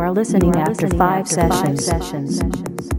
are listening, after, listening five after, five sessions. Five sessions.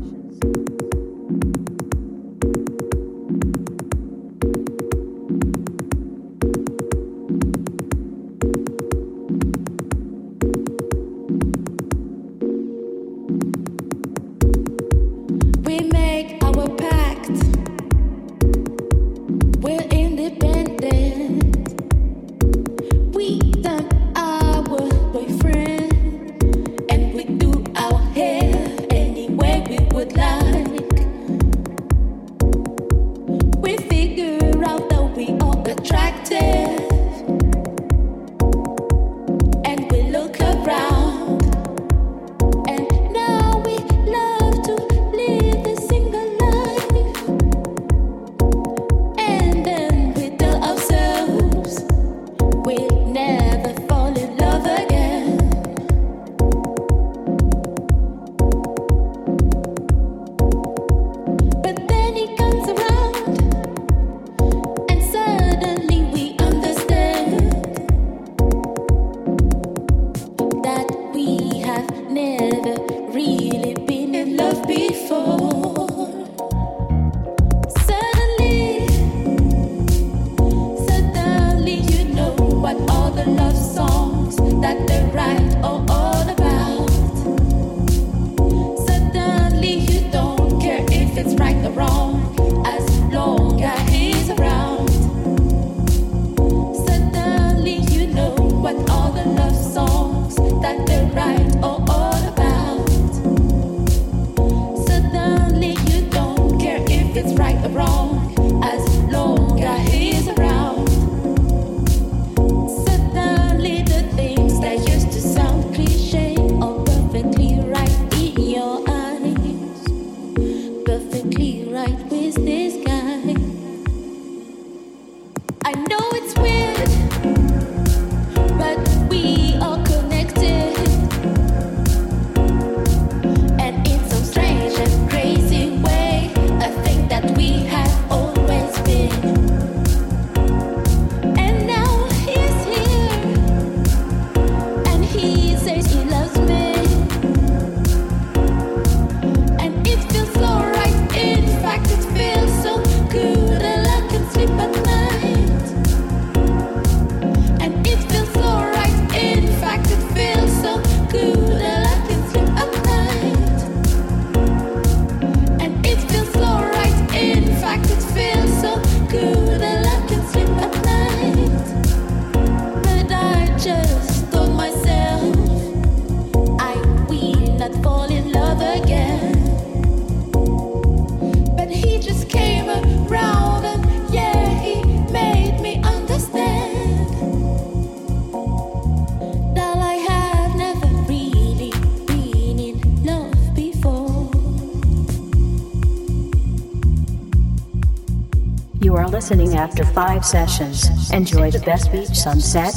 listening after five sessions. Enjoy the best beach sunset,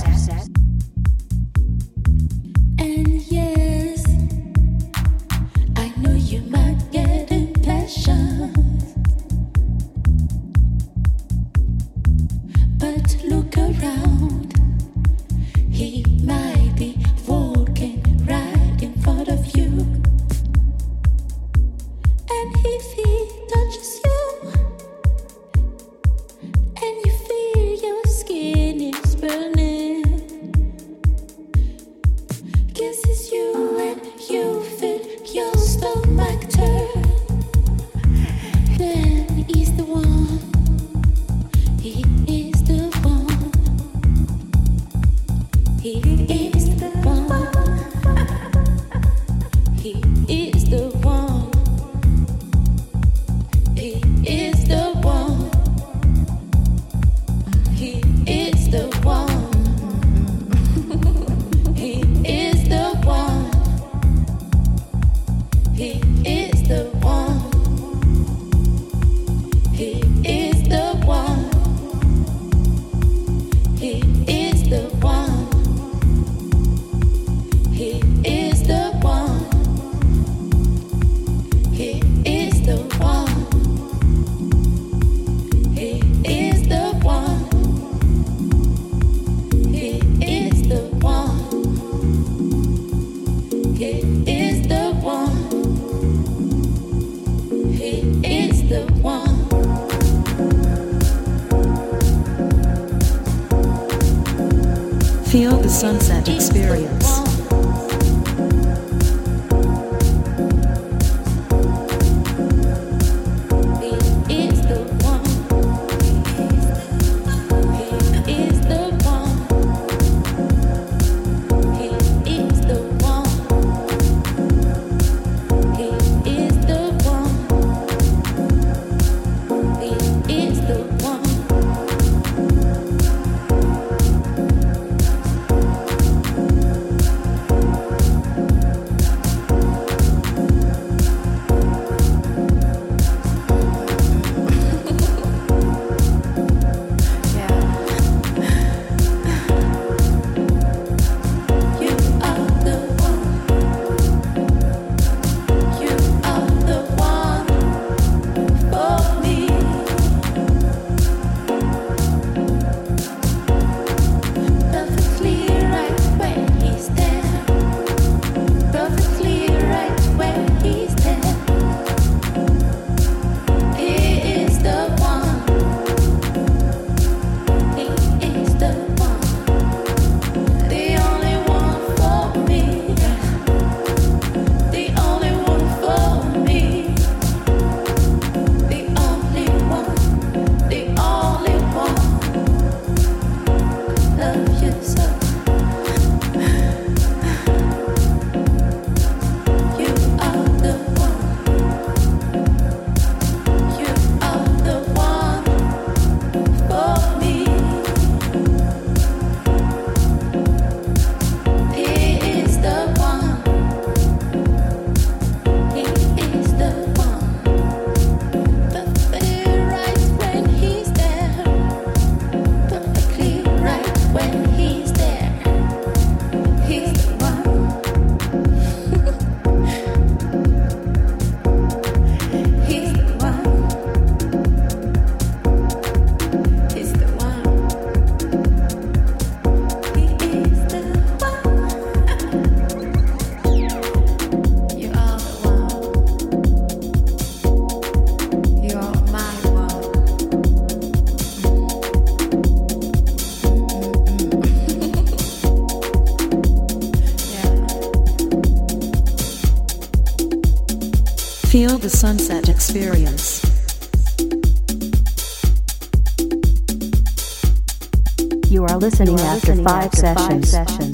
the sunset experience. You are listening, you are after, listening five, after sessions. five sessions.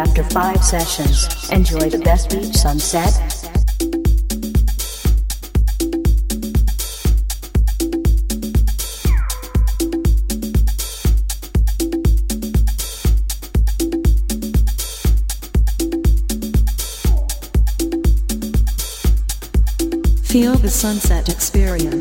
After five sessions. Enjoy the best beach sunset. Feel the sunset experience.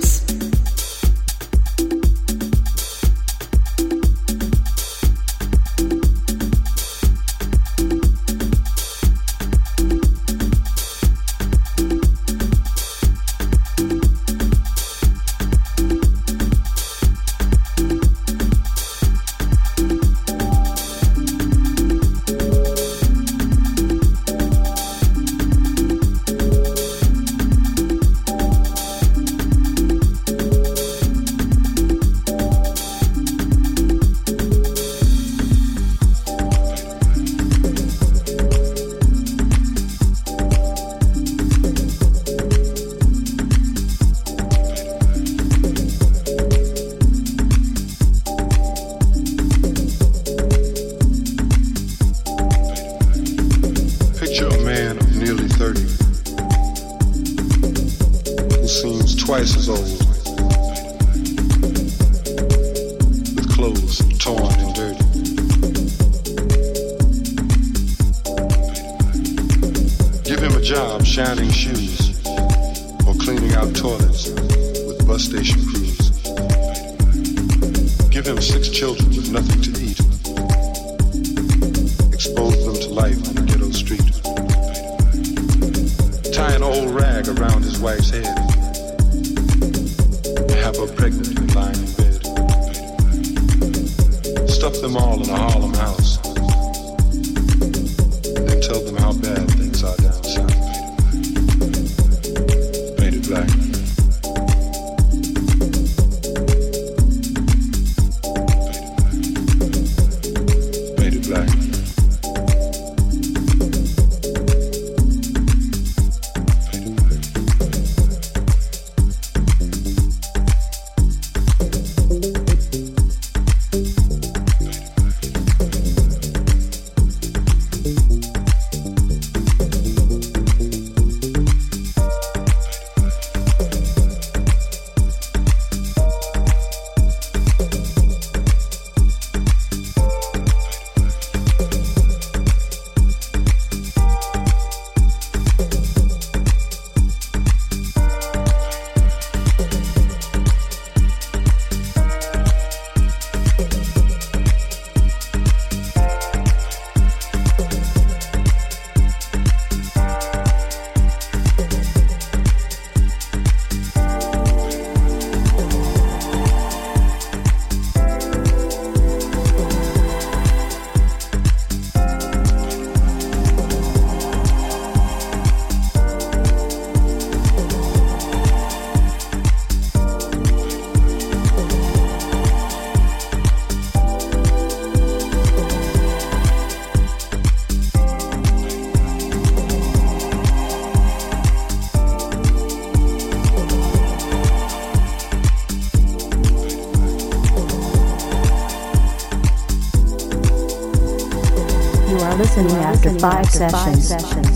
Five sessions. life on the ghetto street. Tie an old rag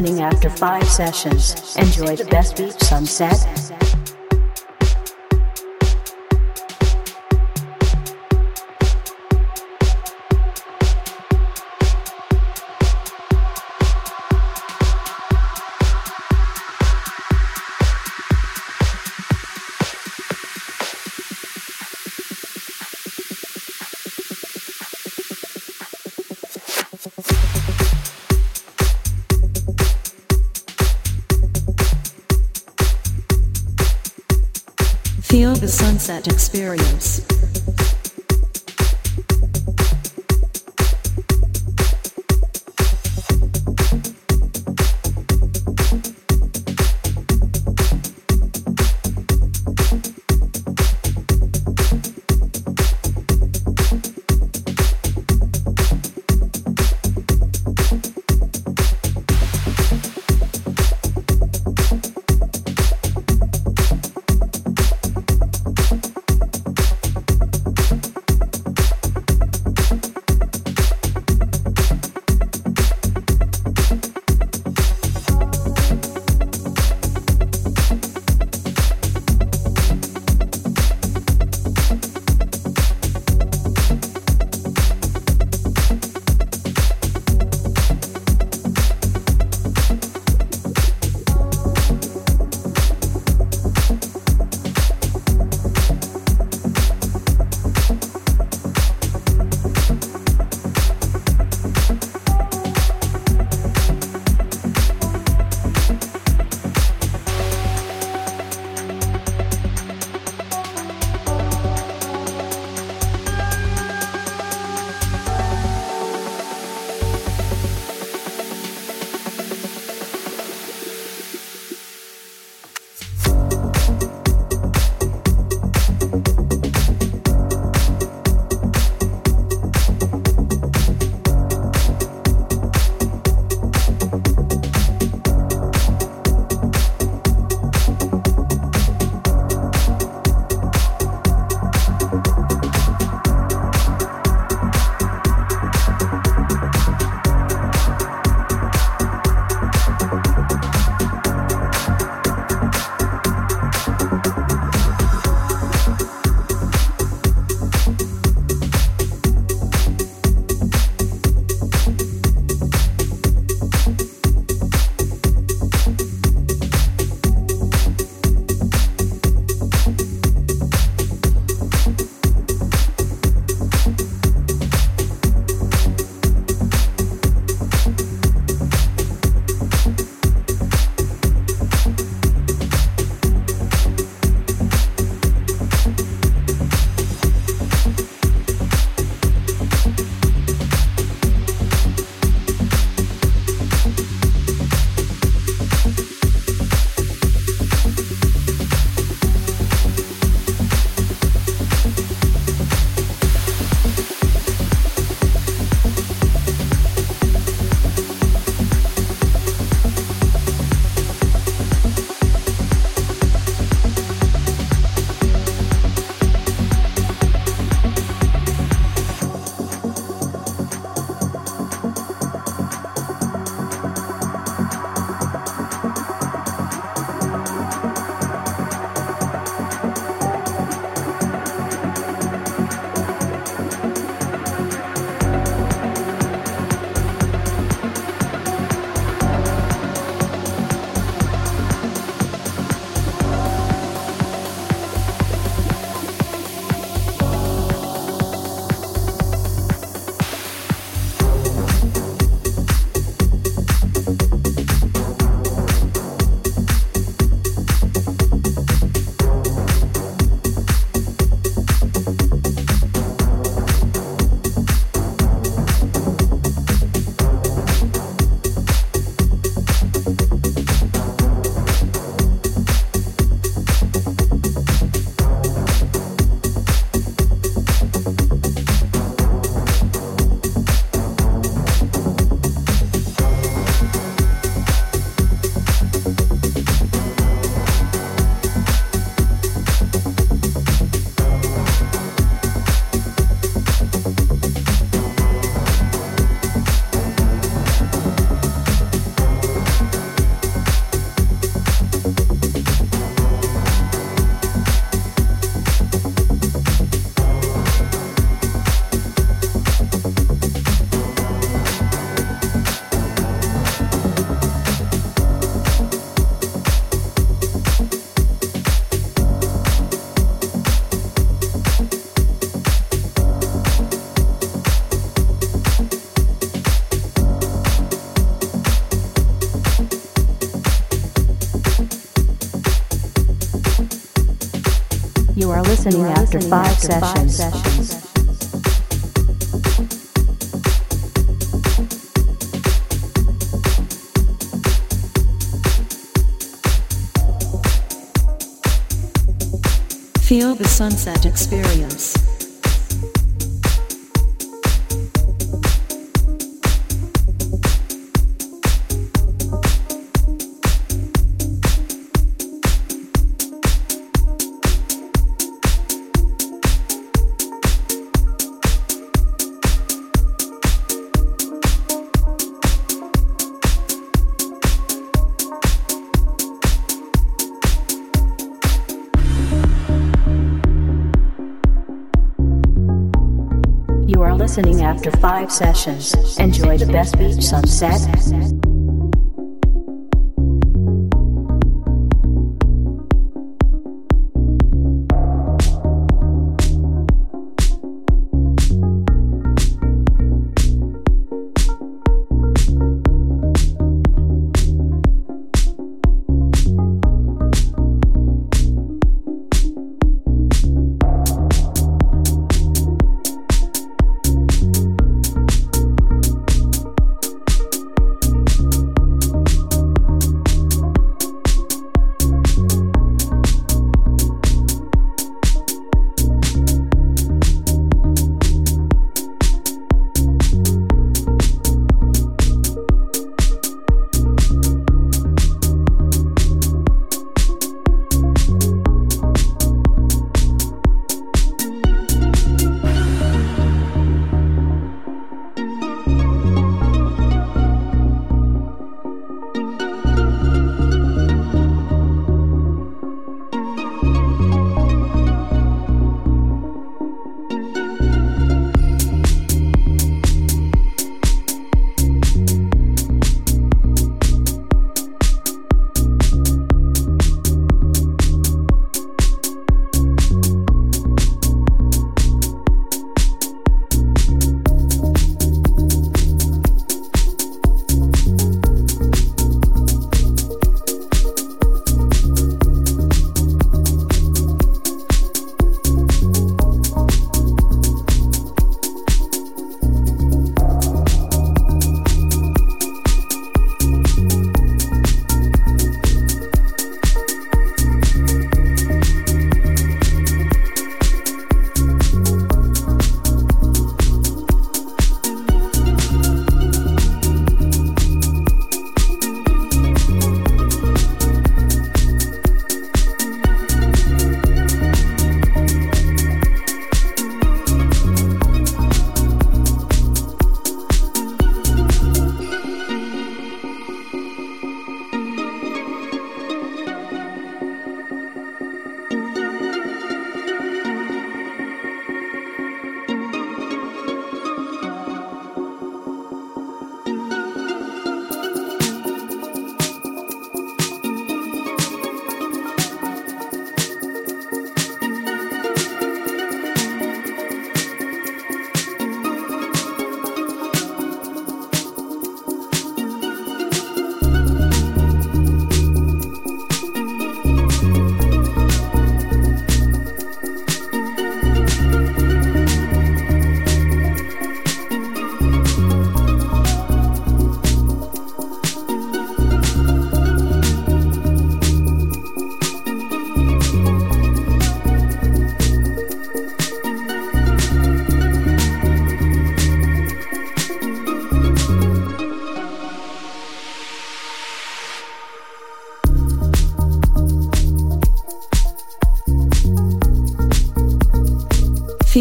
listening after five sessions. Enjoy the best beach sunset. Feel the sunset experience. After five sessions. Feel the sunset experience. Five sessions. Enjoy the best beach sunset.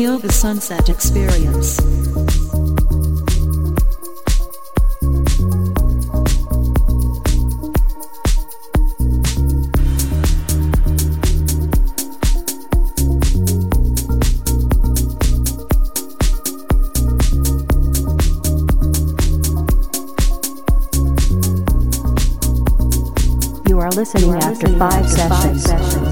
Feel the sunset experience. You are listening after five sessions. You are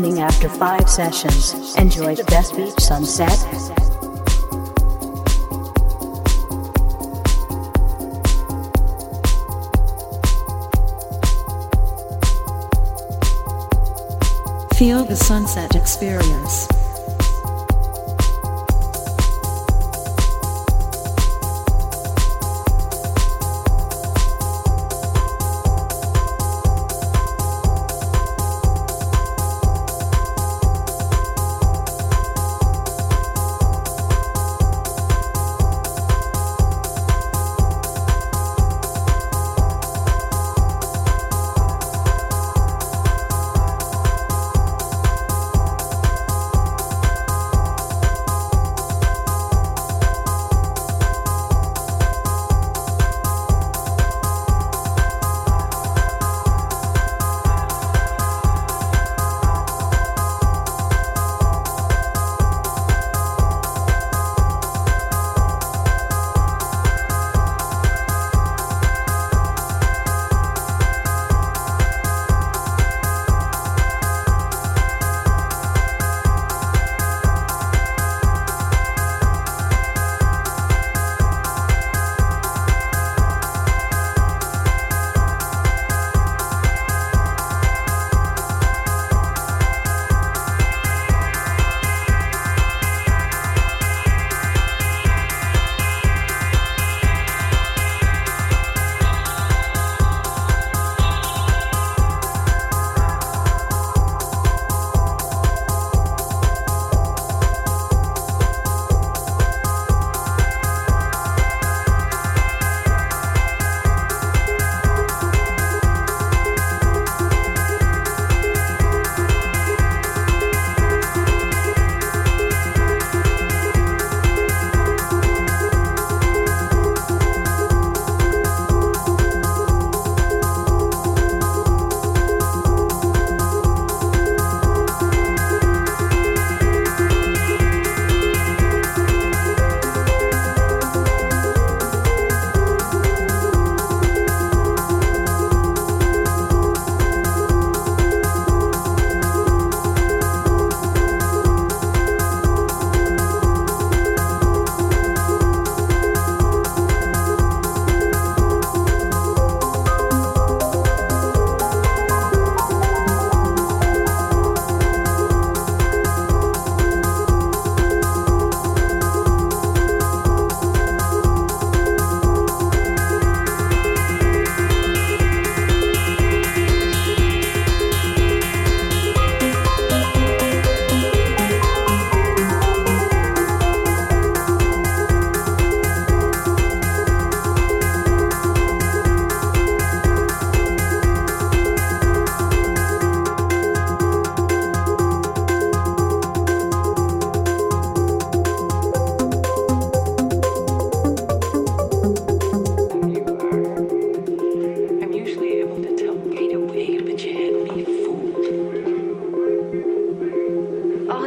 listening after five sessions. Enjoy the best beach sunset. Feel the sunset experience.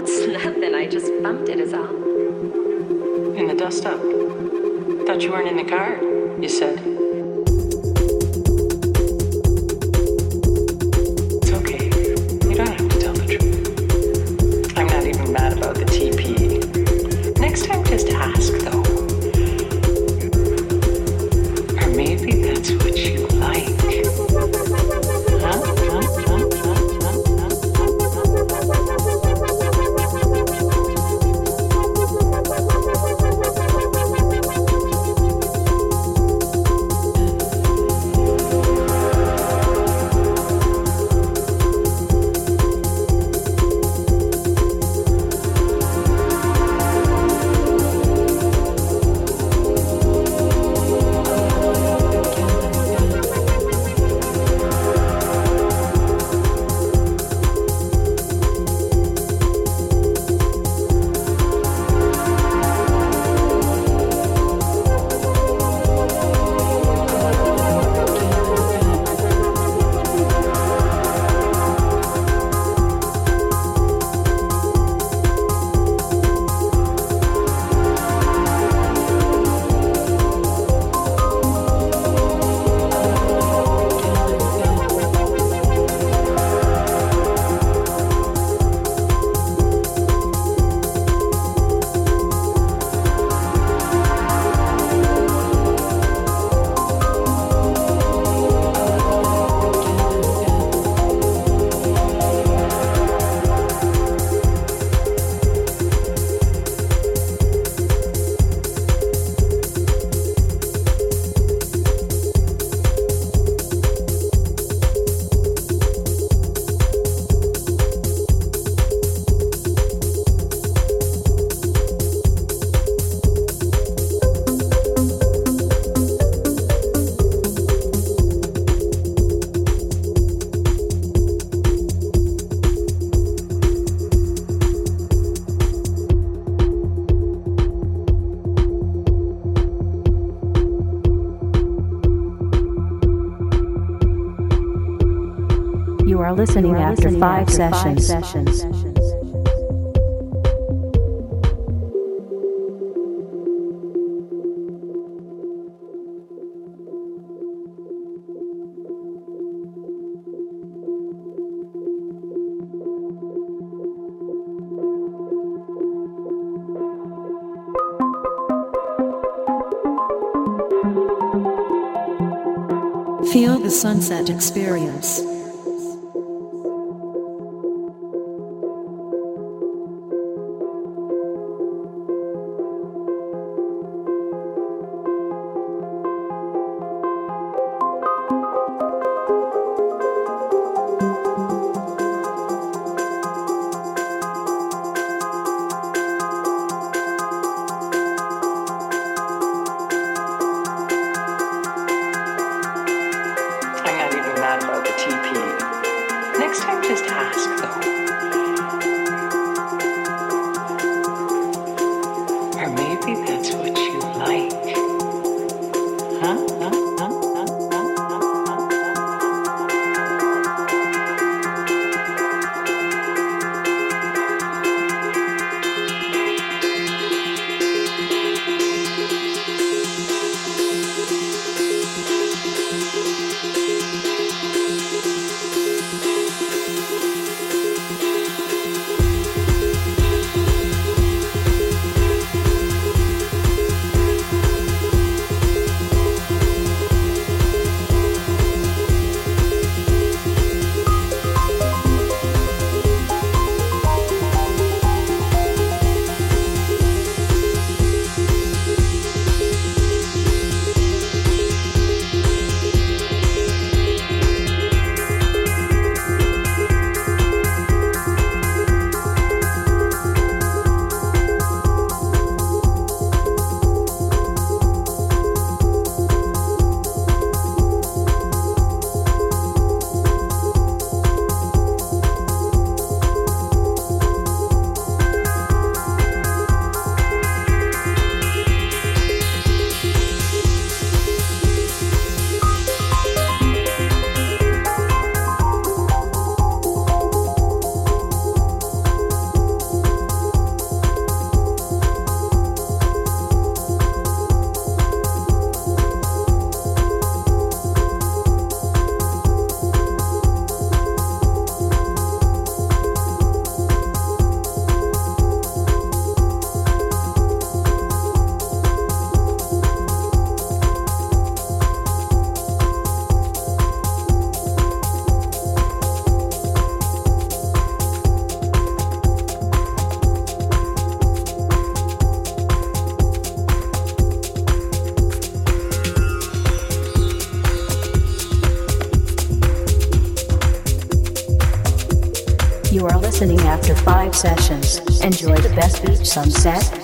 It's nothing. I just bumped it, is all. In the dust up. Thought you weren't in the car, you said. after five sessions. Feel the sunset experience. enjoy the best beach sunset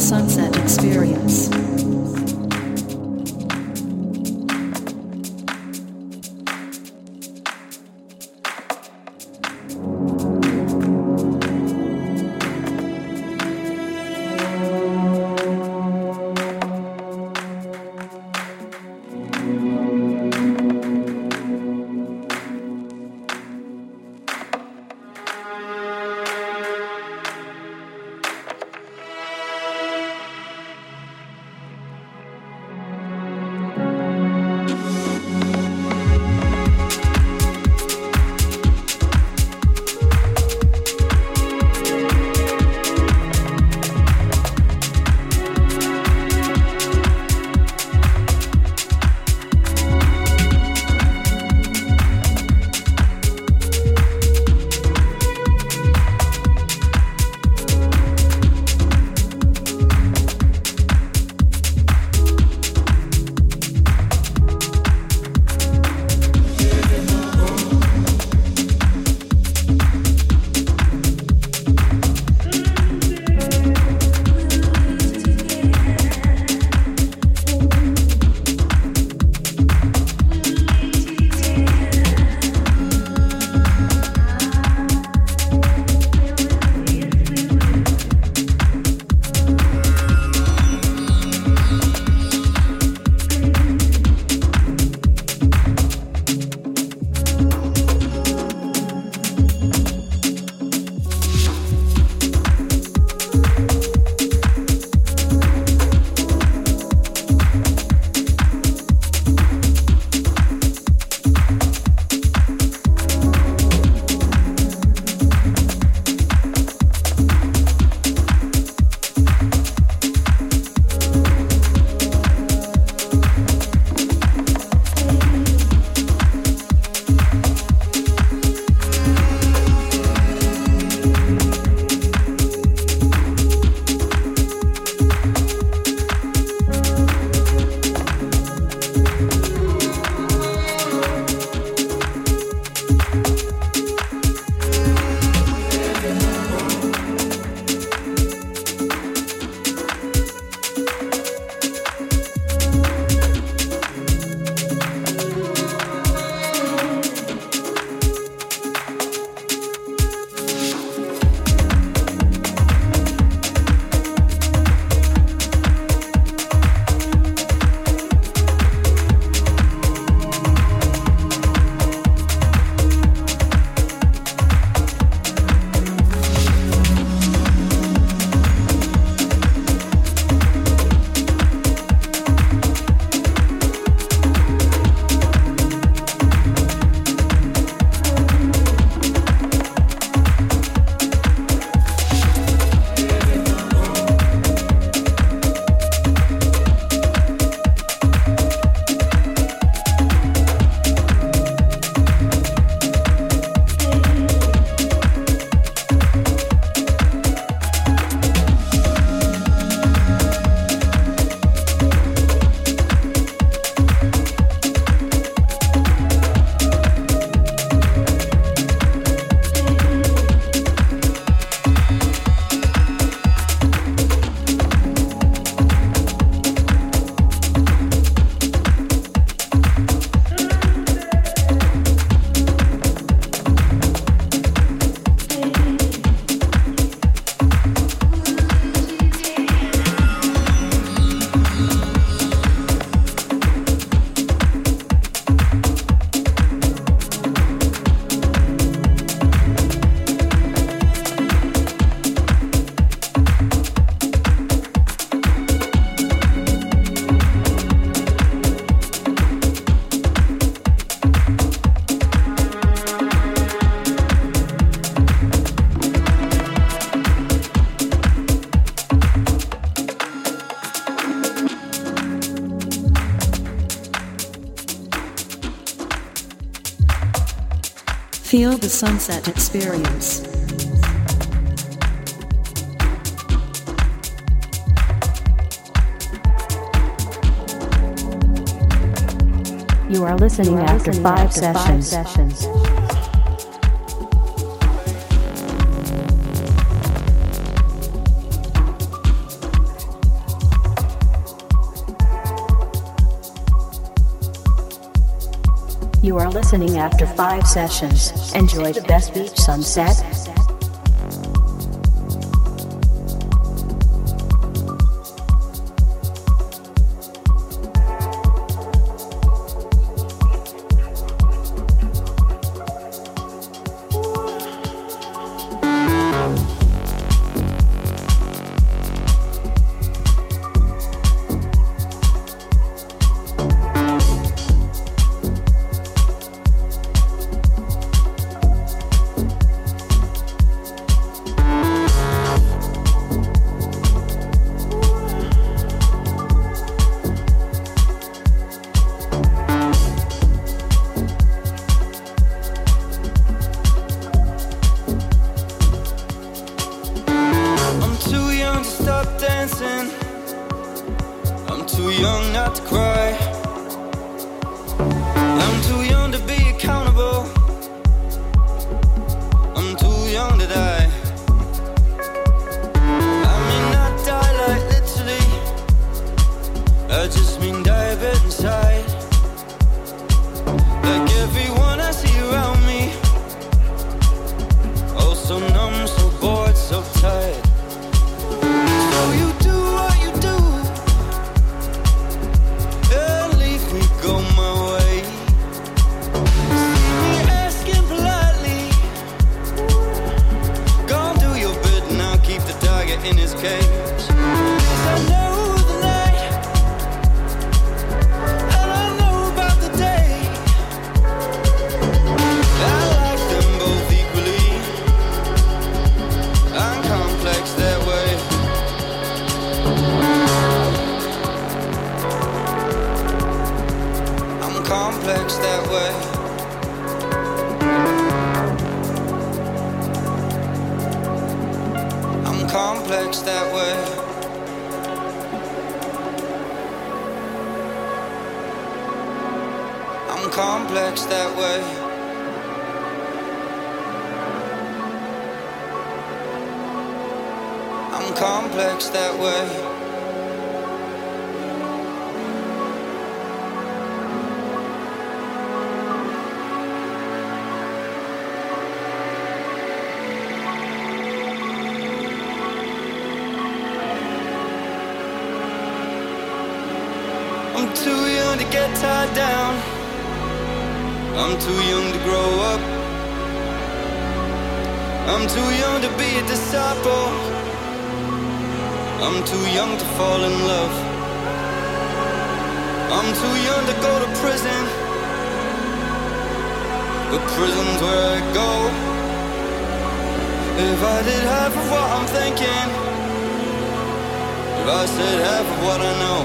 sunset the sunset experience. You are listening You are after listening five after five sessions. sessions. Listening after five sessions. Enjoy the best beach sunset. Complex that way. I'm too young to get tied down. I'm too young to grow up. I'm too young to be a disciple. I'm too young to fall in love. I'm too young to go to prison. But prison's where I go. If I did half of what I'm thinking, if I said half of what I know.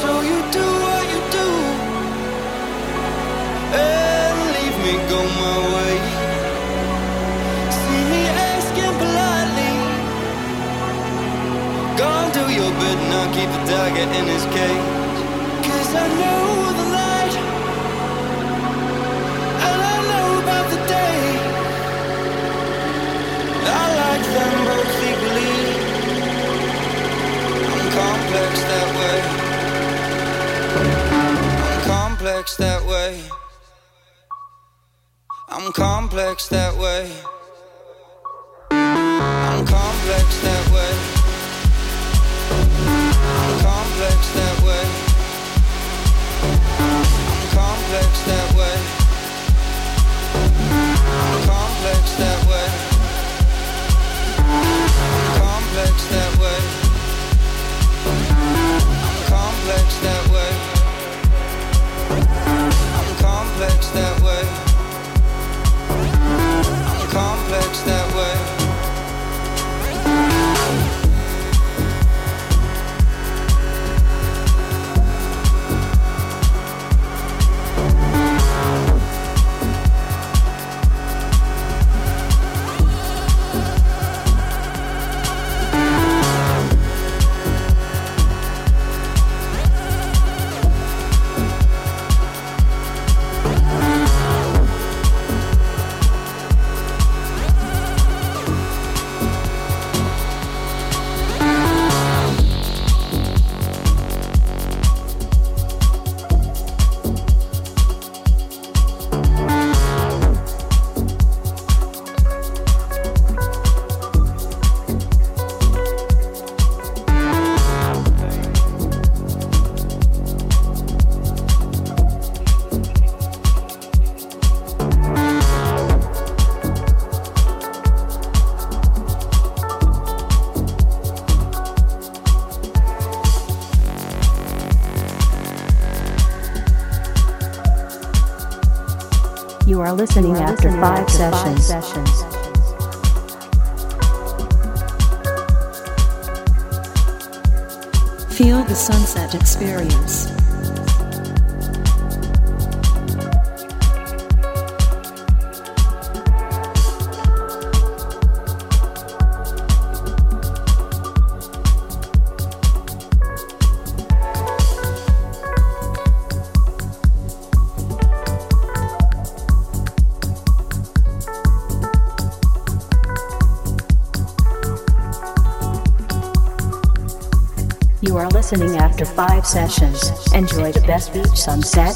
So you do what you do and leave me go my way. And I'll keep the dagger in his cage. Cause I know the night and I know about the day. I like them both equally. I'm complex that way. I'm complex that way. I'm complex that way. You are listening after five sessions. Feel the sunset experience. Listening after five sessions. Enjoy the best beach sunset.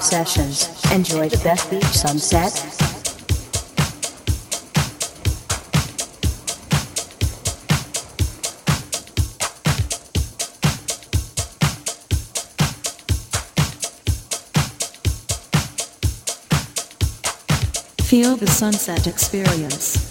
Five sessions. Enjoy the best beach sunset. Feel the sunset experience.